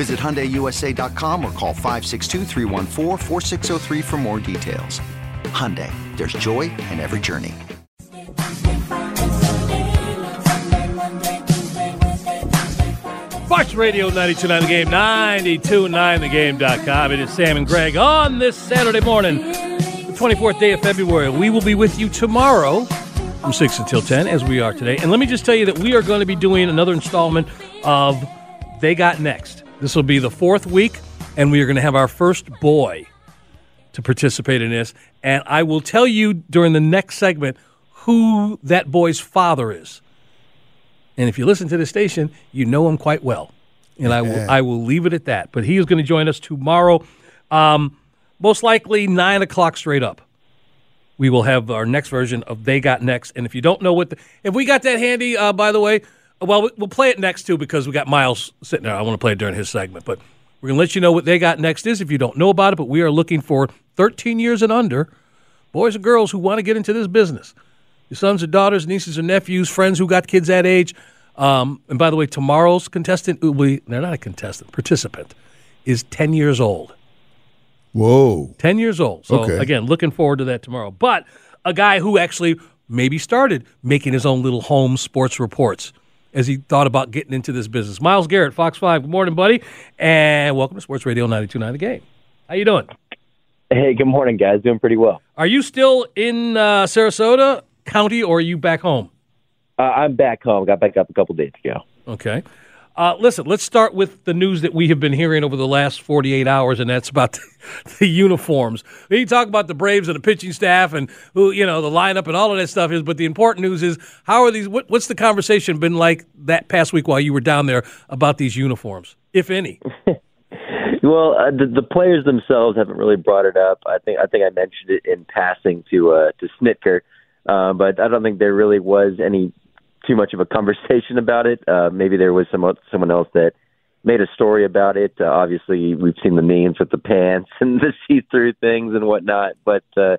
Visit HyundaiUSA.com or call 562 for more details. Hyundai, there's joy in every journey. Fox Radio 92.9 The Game, 92.9thegame.com. It is Sam and Greg on this Saturday morning, the 24th day of February. We will be with you tomorrow from 6 until 10, as we are today. And let me just tell you that we are going to be doing another installment of They Got Next. This will be the fourth week, and we are going to have our first boy to participate in this. And I will tell you during the next segment who that boy's father is. And if you listen to the station, you know him quite well. And I will, I will leave it at that. But he is going to join us tomorrow, um, most likely 9 o'clock straight up. We will have our next version of They Got Next. And if you don't know what, the, if we got that handy, uh, by the way, well, we'll play it next too because we got Miles sitting there. I want to play it during his segment, but we're going to let you know what they got next is if you don't know about it. But we are looking for 13 years and under boys and girls who want to get into this business. Your sons or daughters, nieces or nephews, friends who got kids that age. Um, and by the way, tomorrow's contestant will be, they're not a contestant, participant, is 10 years old. Whoa. 10 years old. So, Okay. again, looking forward to that tomorrow. But a guy who actually maybe started making his own little home sports reports as he thought about getting into this business. Miles Garrett, Fox 5. Good morning, buddy. And welcome to Sports Radio 929 The Game. How you doing? Hey, good morning, guys. Doing pretty well. Are you still in uh, Sarasota County or are you back home? Uh, I'm back home. Got back up a couple days ago. Okay. Uh, listen, let's start with the news that we have been hearing over the last 48 hours, and that's about the, the uniforms. You talk about the Braves and the pitching staff and who, you know, the lineup and all of that stuff is, but the important news is how are these? What, what's the conversation been like that past week while you were down there about these uniforms, if any? Well, uh, the, the players themselves haven't really brought it up. I think I think I mentioned it in passing to uh, to Snitker, uh, but I don't think there really was any too much of a conversation about it. Uh, maybe there was some someone else that made a story about it. Uh, obviously, we've seen the memes with the pants and the see-through things and whatnot, but uh,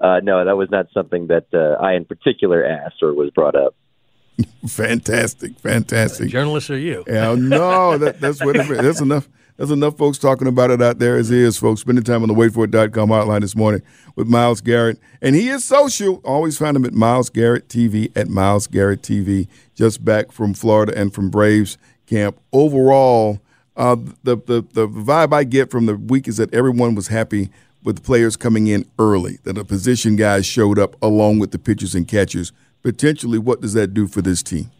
uh, no, that was not something that uh, I in particular asked or was brought up. Fantastic, fantastic. Journalists are you? Yeah, no, that, that's what it is. There's enough. There's enough folks talking about it out there as is, folks. Spending time on the waitforit.com hotline this morning with Miles Garrett. And he is social. Always find him at Miles Garrett TV, at Miles Garrett TV, just back from Florida and from Braves camp. Overall, uh, the, the, the vibe I get from the week is that everyone was happy with the players coming in early, that the position guys showed up along with the pitchers and catchers. Potentially, what does that do for this team?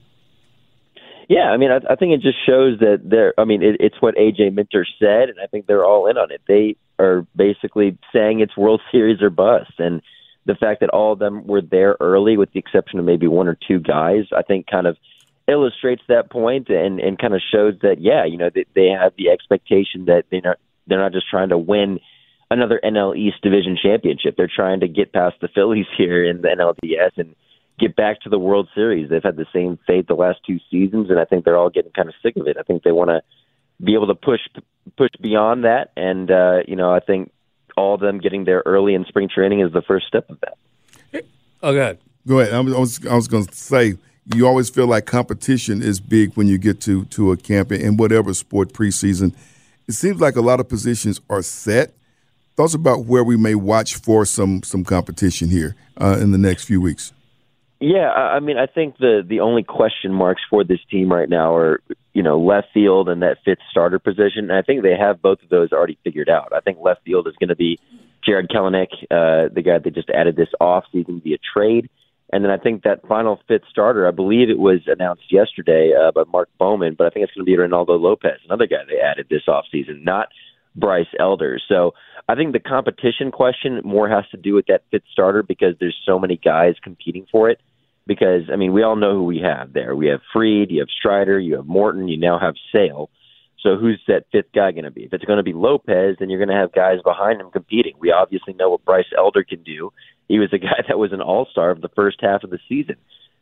Yeah, I mean, I, I think it just shows that they're. I mean, it, it's what AJ Minter said, and I think they're all in on it. They are basically saying it's World Series or bust, and the fact that all of them were there early, with the exception of maybe one or two guys, I think kind of illustrates that point and and kind of shows that yeah, you know, they, they have the expectation that they're not they're not just trying to win another NL East division championship. They're trying to get past the Phillies here in the NLDS and get back to the World Series. They've had the same fate the last two seasons, and I think they're all getting kind of sick of it. I think they want to be able to push push beyond that, and uh, you know, I think all of them getting there early in spring training is the first step of that. Oh, good. Go ahead. I was, I was, I was going to say, you always feel like competition is big when you get to, to a camp in whatever sport preseason. It seems like a lot of positions are set. Thoughts about where we may watch for some some competition here uh, in the next few weeks. Yeah, I mean, I think the the only question marks for this team right now are you know left field and that fifth starter position. And I think they have both of those already figured out. I think left field is going to be Jarred Kelenic, uh, the guy that just added this off season via trade. And then I think that final fifth starter, I believe it was announced yesterday uh, by Mark Bowman, but I think it's going to be Reynaldo Lopez, another guy they added this off season, not Bryce Elder. So I think the competition question more has to do with that fifth starter because there's so many guys competing for it. Because I mean, we all know who we have there. We have Fried, you have Strider, you have Morton, you now have Sale. So who's that fifth guy going to be? If it's going to be Lopez, then you're going to have guys behind him competing. We obviously know what Bryce Elder can do. He was a guy that was an All Star of the first half of the season.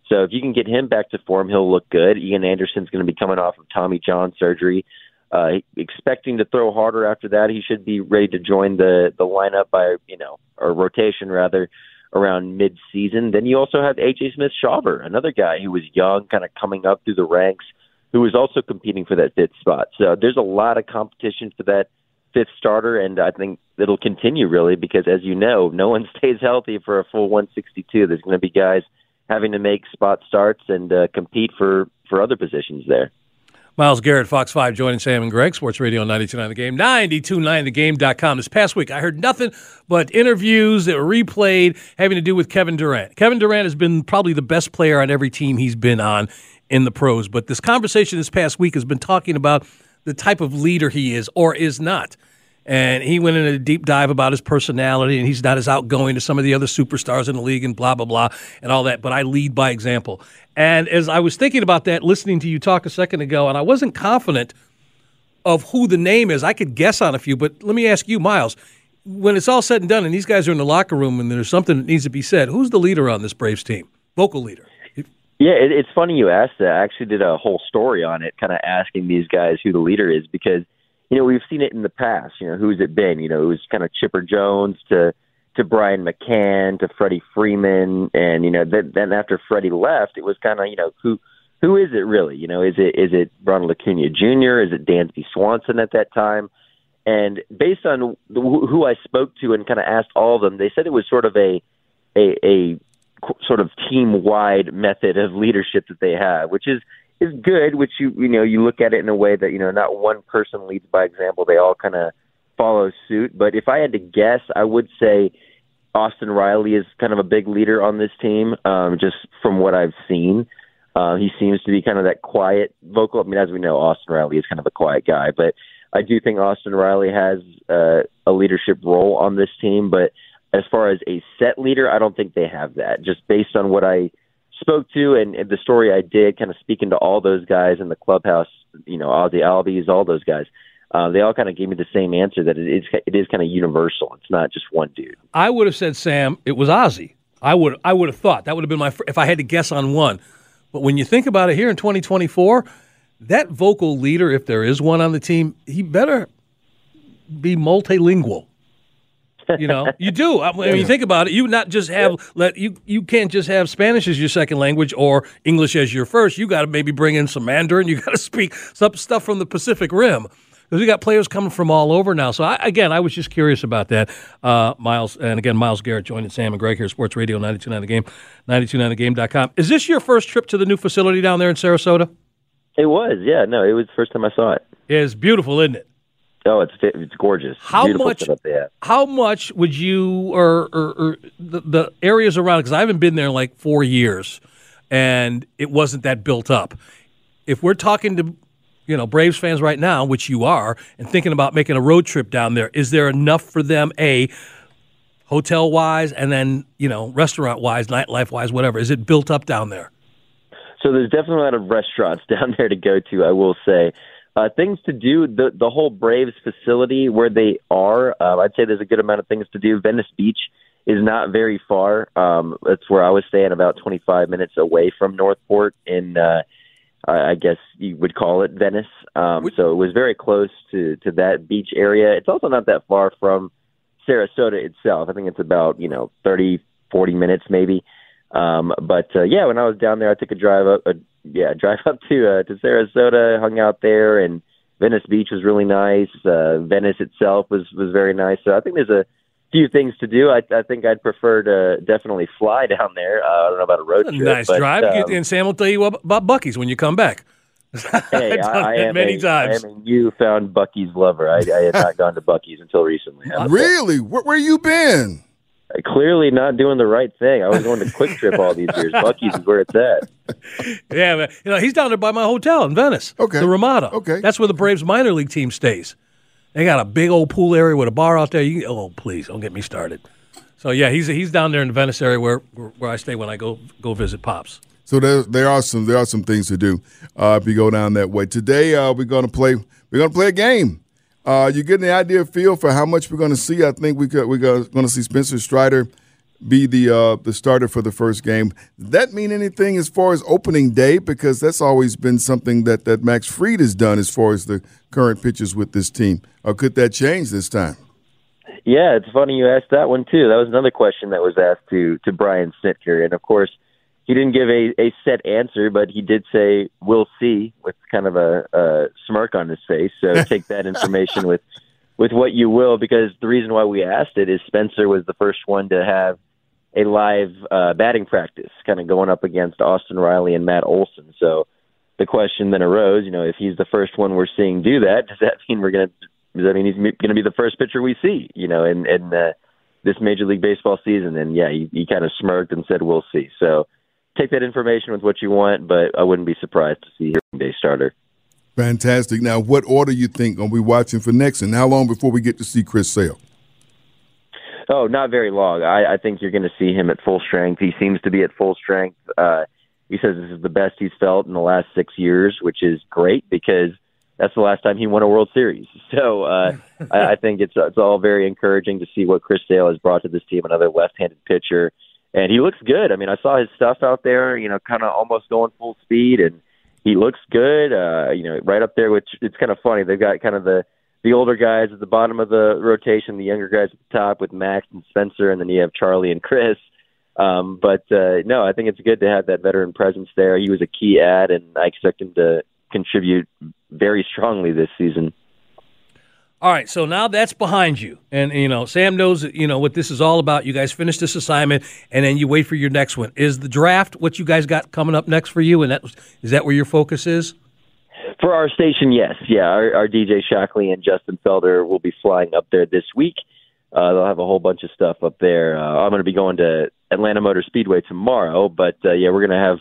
So if you can get him back to form, he'll look good. Ian Anderson's going to be coming off of Tommy John surgery. Uh, expecting to throw harder after that, he should be ready to join the the lineup by you know or rotation rather around mid season. Then you also have AJ Smith Shawver, another guy who was young, kind of coming up through the ranks, who is also competing for that fifth spot. So there's a lot of competition for that fifth starter, and I think it'll continue really because, as you know, no one stays healthy for a full 162. There's going to be guys having to make spot starts and uh, compete for for other positions there. Miles Garrett, Fox 5, joining Sam and Greg, Sports Radio 929 The Game, 929thegame.com. This past week, I heard nothing but interviews that were replayed having to do with Kevin Durant. Kevin Durant has been probably the best player on every team he's been on in the pros, but this conversation this past week has been talking about the type of leader he is or is not and he went into a deep dive about his personality and he's not as outgoing as some of the other superstars in the league and blah blah blah and all that but i lead by example. And as i was thinking about that listening to you talk a second ago and i wasn't confident of who the name is i could guess on a few but let me ask you miles when it's all said and done and these guys are in the locker room and there's something that needs to be said who's the leader on this braves team? Vocal leader. Yeah, it, it's funny you asked that. I actually did a whole story on it, kind of asking these guys who the leader is because you know, we've seen it in the past. You know, who's it been? You know, it was kind of Chipper Jones to to Brian McCann to Freddie Freeman, and you know, then, then after Freddie left, it was kind of you know who who is it really? You know, is it is it Ronald Acuna Jr. Is it Dansby Swanson at that time? And based on the, who I spoke to and kind of asked all of them, they said it was sort of a a, a sort of team wide method of leadership that they have, which is is good, which you you know you look at it in a way that you know not one person leads by example; they all kind of follow suit. But if I had to guess, I would say Austin Riley is kind of a big leader on this team, um, just from what I've seen. Uh, he seems to be kind of that quiet vocal. I mean, as we know, Austin Riley is kind of a quiet guy, but I do think Austin Riley has uh, a leadership role on this team. But as far as a set leader, I don't think they have that. Just based on what I spoke to and, and the story I did, kind of speaking to all those guys in the clubhouse, you know, Ozzy Albies, all those guys. Uh, they all kind of gave me the same answer that it is it is kind of universal. It's not just one dude. I would have said Sam. It was Ozzy. I would I would have thought that would have been my if I had to guess on one. But when you think about it, here in 2024, that vocal leader, if there is one on the team, he better be multilingual. You know, you do. I mean, you think about it, you not just have let you you can't just have Spanish as your second language or English as your first. You got to maybe bring in some Mandarin. You got to speak some stuff from the Pacific Rim because we got players coming from all over now. So I, again, I was just curious about that, uh, Miles. And again, Miles Garrett joining Sam and Greg here, at Sports Radio 92.9 The Game, 92.9thegame.com. Is this your first trip to the new facility down there in Sarasota? It was, yeah. No, it was the first time I saw it. It's beautiful, isn't it? Oh, it's it's gorgeous. How Beautiful much? How much would you or, or, or the, the areas around? Because I haven't been there in like four years, and it wasn't that built up. If we're talking to you know Braves fans right now, which you are, and thinking about making a road trip down there, is there enough for them? A hotel wise, and then you know restaurant wise, nightlife wise, whatever. Is it built up down there? So there's definitely a lot of restaurants down there to go to. I will say. Uh, things to do. The the whole Braves facility where they are, uh, I'd say there's a good amount of things to do. Venice Beach is not very far. Um, that's where I was staying, about 25 minutes away from North Port. In uh, I guess you would call it Venice. Um, so it was very close to to that beach area. It's also not that far from Sarasota itself. I think it's about you know 30, 40 minutes maybe. Um, but uh, yeah, when I was down there, I took a drive up, a yeah, drive up to uh, to Sarasota, hung out there, and Venice Beach was really nice. Uh, Venice itself was was very nice. So I think there's a few things to do. I, I think I'd prefer to definitely fly down there. Uh, I don't know about a road That's a trip. nice but, drive. um, and Sam will tell you about Buc-ee's when you come back. Hey, I've I, I am many a, times. I am a newfound Buc-ee's lover. I, I had not gone to Buc-ee's until recently. Really? Where, where you been? Clearly not doing the right thing. I was going to QuikTrip all these years. Buc-ee's is where it's at. Yeah, man. You know, he's down there by my hotel in Venice. Okay. The Ramada. Okay. That's where the Braves minor league team stays. They got a big old pool area with a bar out there. You, oh, please, don't get me started. So yeah, he's he's down there in the Venice area where where I stay when I go go visit pops. So there, there are some there are some things to do uh, if you go down that way. Today uh, we're going to play we're going to play a game. Uh, you getting the idea feel for how much we're going to see? I think we could, we're going to see Spencer Strider be the uh, the starter for the first game. Does that mean anything as far as opening day? Because that's always been something that, that Max Fried has done as far as the current pitchers with this team. Or could that change this time? Yeah, it's funny you asked that one too. That was another question that was asked to to Brian Snitker, and of course, he didn't give a, a set answer, but he did say "we'll see" with kind of a, a smirk on his face. So take that information with with what you will, because the reason why we asked it is Spencer was the first one to have a live uh, batting practice, kind of going up against Austin Riley and Matt Olson. So the question then arose, you know, if he's the first one we're seeing do that, does that mean we're going to does that mean he's going to be the first pitcher we see, you know, in in uh, this Major League Baseball season? And yeah, he, he kind of smirked and said, "We'll see." So take that information with what you want, but I wouldn't be surprised to see him day starter. Fantastic. Now, what order you think are we watching for next, and how long before we get to see Chris Sale? Oh, not very long. I, I think you're going to see him at full strength. He seems to be at full strength. Uh, he says this is the best he's felt in the last six years, which is great because that's the last time he won a World Series. So uh, I, I think it's it's all very encouraging to see what Chris Sale has brought to this team, another left-handed pitcher, and he looks good. I mean, I saw his stuff out there, you know, kind of almost going full speed, and he looks good. Uh, you know, right up there. Which it's kind of funny. They've got kind of the the older guys at the bottom of the rotation, the younger guys at the top with Max and Spencer, and then you have Charlie and Chris. Um, but uh, no, I think it's good to have that veteran presence there. He was a key ad, and I expect him to contribute very strongly this season. All right, so now that's behind you, and you know Sam knows you know what this is all about. You guys finish this assignment, and then you wait for your next one. Is the draft what you guys got coming up next for you? And that is that where your focus is? For our station, yes, yeah. Our, our DJ Shockley and Justin Felder will be flying up there this week. Uh, they'll have a whole bunch of stuff up there. Uh, I'm going to be going to Atlanta Motor Speedway tomorrow, but uh, yeah, we're going to have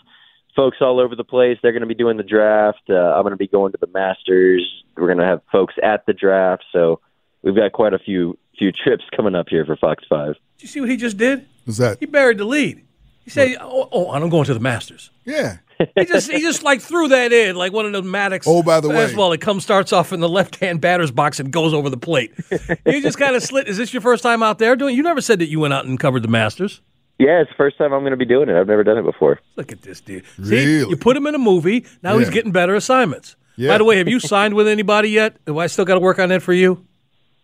folks all over the place. They're going to be doing the draft. Uh, I'm going to be going to the Masters. We're going to have folks at the draft. So we've got quite a few few trips coming up here for Fox Five. Did you see what he just did? What's that? He buried the lead. He said, "Oh, oh I'm going to the Masters." Yeah. He just he just like threw that in like one of the Maddux. Oh, by the way. fastball. It comes starts off in the left hand batter's box and goes over the plate. you just kind of slid. Is this your first time out there doing? You never said that you went out and covered the Masters. Yeah, it's the first time I'm going to be doing it. I've never done it before. Look at this dude. See, Really? you put him in a movie. Now he's getting better assignments. Yeah. By the way, have you signed with anybody yet? Do I still got to work on that for you?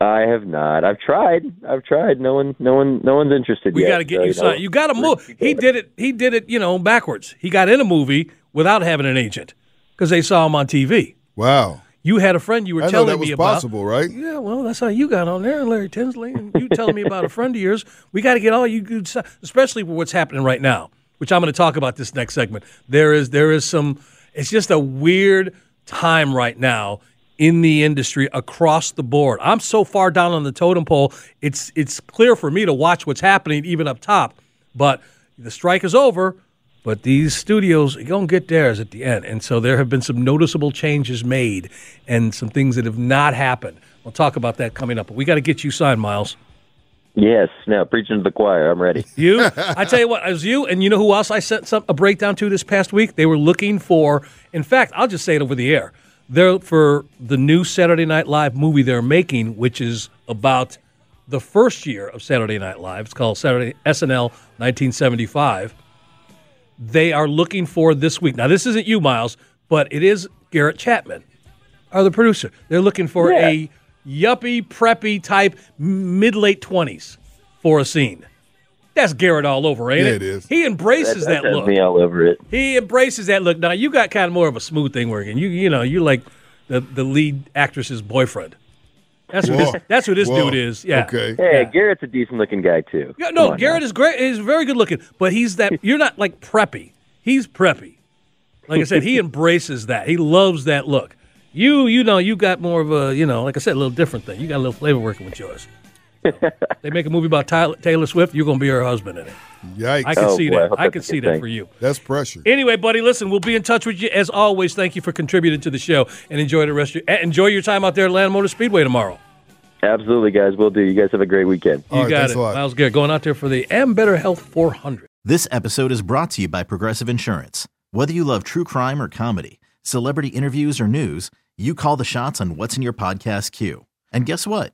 I have not. I've tried. I've tried. No one. No one. No one's interested yet. We got to get so, you know, signed. You got to we're- move. He did it. He did it. You know, backwards. He got in a movie without having an agent because they saw him on TV. Wow. You had a friend you were I know telling that me was about. possible, right? Yeah, well, that's how you got on there, Larry Tinsley, and you telling me about a friend of yours. We got to get all you, good stuff, especially for what's happening right now, which I'm going to talk about this next segment. There is there is some. It's just a weird time right now in the industry across the board. I'm so far down on the totem pole. It's it's clear for me to watch what's happening even up top, but the strike is over. But these studios going to get theirs at the end. And so there have been some noticeable changes made and some things that have not happened. We'll talk about that coming up. But we got to get you signed, Miles. Yes. Now, preaching to the choir. I'm ready. You, I tell you what, as you, and you know who else I sent some, a breakdown to this past week? They were looking for, in fact, I'll just say it over the air. They're for the new Saturday Night Live movie they're making, which is about the first year of Saturday Night Live. It's called Saturday SNL 1975. They are looking for this week. Now, this isn't you, Miles, but it is Garrett Chapman, are the producer. They're looking for Yeah. a yuppie, preppy type, mid late 20s for a scene. That's Garrett all over, ain't Yeah, it? it is. He embraces That, that, has look. me all over it. He embraces that look. Now you got kind of more of a smooth thing working. You you know you like the the lead actress's boyfriend. That's who Whoa. this. That's who this Whoa. dude is. Yeah. Okay. Hey, Yeah. Garrett's a decent looking guy too. Yeah, no, Garrett now. is great. He's very good looking, but he's that. You're not like preppy. He's preppy. Like I said, he embraces that. He loves that look. You, you know, you got more of a, you know, like I said, a little different thing. You got a little flavor working with yours. they make a movie about Tyler, Taylor Swift. You're going to be her husband in it. Yikes. I can Oh, see boy, that. hope I can see that thing. for you. That's pressure. Anyway, buddy, listen, we'll be in touch with you as always. Thank you for contributing to the show, and enjoy the rest. Of your, enjoy your time out there at Atlanta Motor Speedway tomorrow. Absolutely, guys. We'll do. You guys have a great weekend. You All right, got it. Miles Garrett, going out there for the Ambetter Health 400. This episode is brought to you by Progressive Insurance. Whether you love true crime or comedy, celebrity interviews or news, you call the shots on what's in your podcast queue. And guess what?